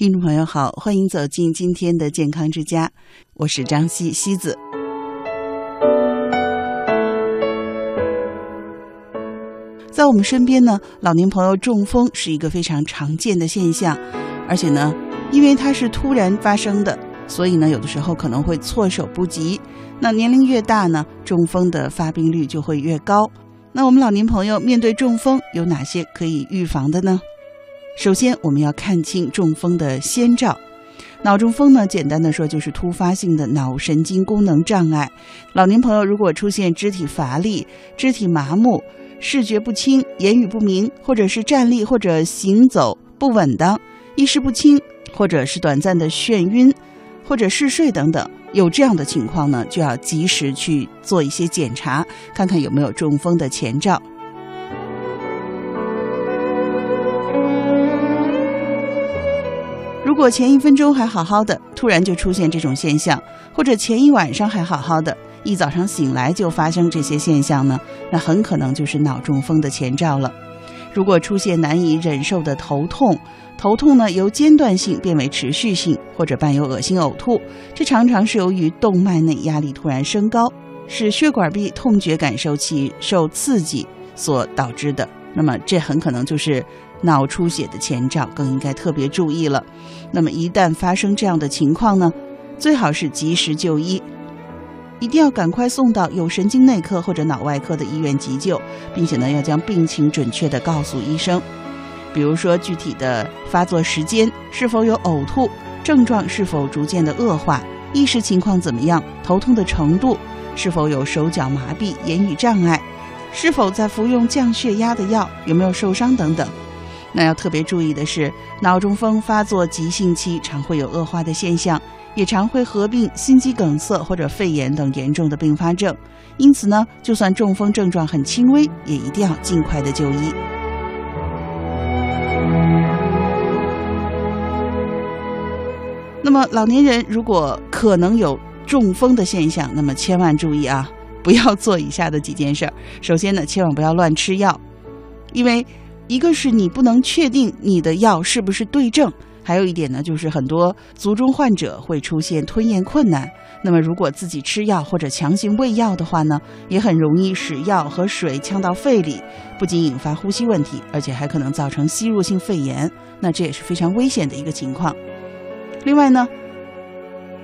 听众朋友好，欢迎走进今天的健康之家，我是张西西子。在我们身边呢，老年朋友中风是一个非常常见的现象，而且呢，因为它是突然发生的，所以呢，有的时候可能会措手不及。那年龄越大呢，中风的发病率就会越高。那我们老年朋友面对中风有哪些可以预防的呢？首先，我们要看清中风的先兆。脑中风呢，简单的说就是突发性的脑神经功能障碍。老年朋友如果出现肢体乏力、肢体麻木、视觉不清、言语不明，或者是站立或者行走不稳当、意识不清，或者是短暂的眩晕或者嗜睡等等，有这样的情况呢，就要及时去做一些检查，看看有没有中风的前兆。如果前一分钟还好好的，突然就出现这种现象，或者前一晚上还好好的，一早上醒来就发生这些现象呢，那很可能就是脑中风的前兆了。如果出现难以忍受的头痛，头痛呢由间断性变为持续性，或者伴有恶心呕吐，这常常是由于动脉内压力突然升高，使血管壁痛觉感受器受刺激所导致的。那么这很可能就是脑出血的前兆，更应该特别注意了。那么一旦发生这样的情况呢，最好是及时就医，一定要赶快送到有神经内科或者脑外科的医院急救，并且呢要将病情准确的告诉医生，比如说具体的发作时间，是否有呕吐症状，是否逐渐的恶化，意识情况怎么样，头痛的程度，是否有手脚麻痹、言语障碍。是否在服用降血压的药？有没有受伤等等？那要特别注意的是，脑中风发作急性期常会有恶化的现象，也常会合并心肌梗塞或者肺炎等严重的并发症。因此呢，就算中风症状很轻微，也一定要尽快的就医。那么，老年人如果可能有中风的现象，那么千万注意啊！不要做以下的几件事儿。首先呢，千万不要乱吃药，因为一个是你不能确定你的药是不是对症，还有一点呢，就是很多卒中患者会出现吞咽困难。那么如果自己吃药或者强行喂药的话呢，也很容易使药和水呛到肺里，不仅引发呼吸问题，而且还可能造成吸入性肺炎。那这也是非常危险的一个情况。另外呢，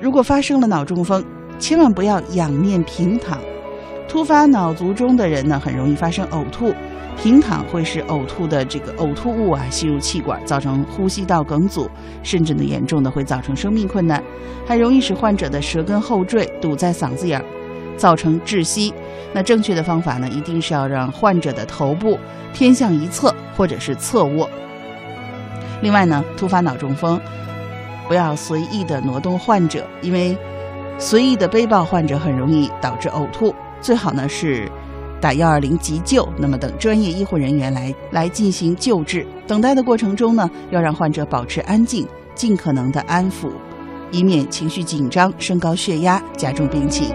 如果发生了脑中风，千万不要仰面平躺。突发脑卒中的人呢，很容易发生呕吐，平躺会使呕吐的这个呕吐物啊吸入气管，造成呼吸道梗阻，甚至呢严重的会造成生命困难，还容易使患者的舌根后坠，堵在嗓子眼儿，造成窒息。那正确的方法呢，一定是要让患者的头部偏向一侧或者是侧卧。另外呢，突发脑中风不要随意的挪动患者，因为随意的背抱患者很容易导致呕吐。最好呢是打幺二零急救，那么等专业医护人员来来进行救治。等待的过程中呢，要让患者保持安静，尽可能的安抚，以免情绪紧张升高血压，加重病情。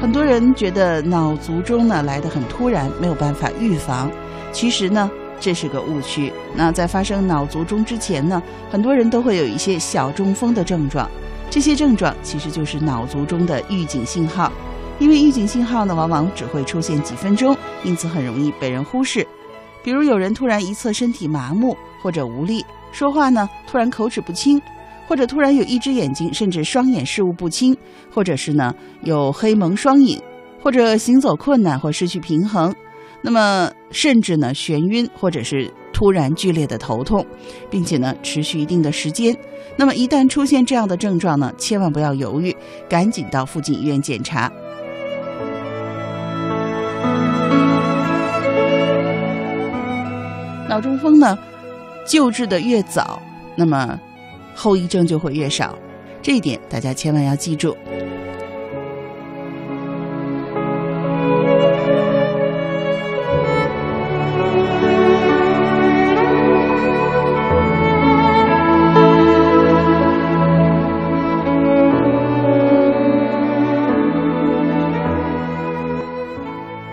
很多人觉得脑卒中呢来得很突然，没有办法预防。其实呢。这是个误区。那在发生脑卒中之前呢，很多人都会有一些小中风的症状，这些症状其实就是脑卒中的预警信号。因为预警信号呢，往往只会出现几分钟，因此很容易被人忽视。比如有人突然一侧身体麻木或者无力，说话呢突然口齿不清，或者突然有一只眼睛甚至双眼视物不清，或者是呢有黑蒙双影，或者行走困难或失去平衡。那么，甚至呢眩晕，或者是突然剧烈的头痛，并且呢持续一定的时间。那么一旦出现这样的症状呢，千万不要犹豫，赶紧到附近医院检查。脑中风呢，救治的越早，那么后遗症就会越少，这一点大家千万要记住。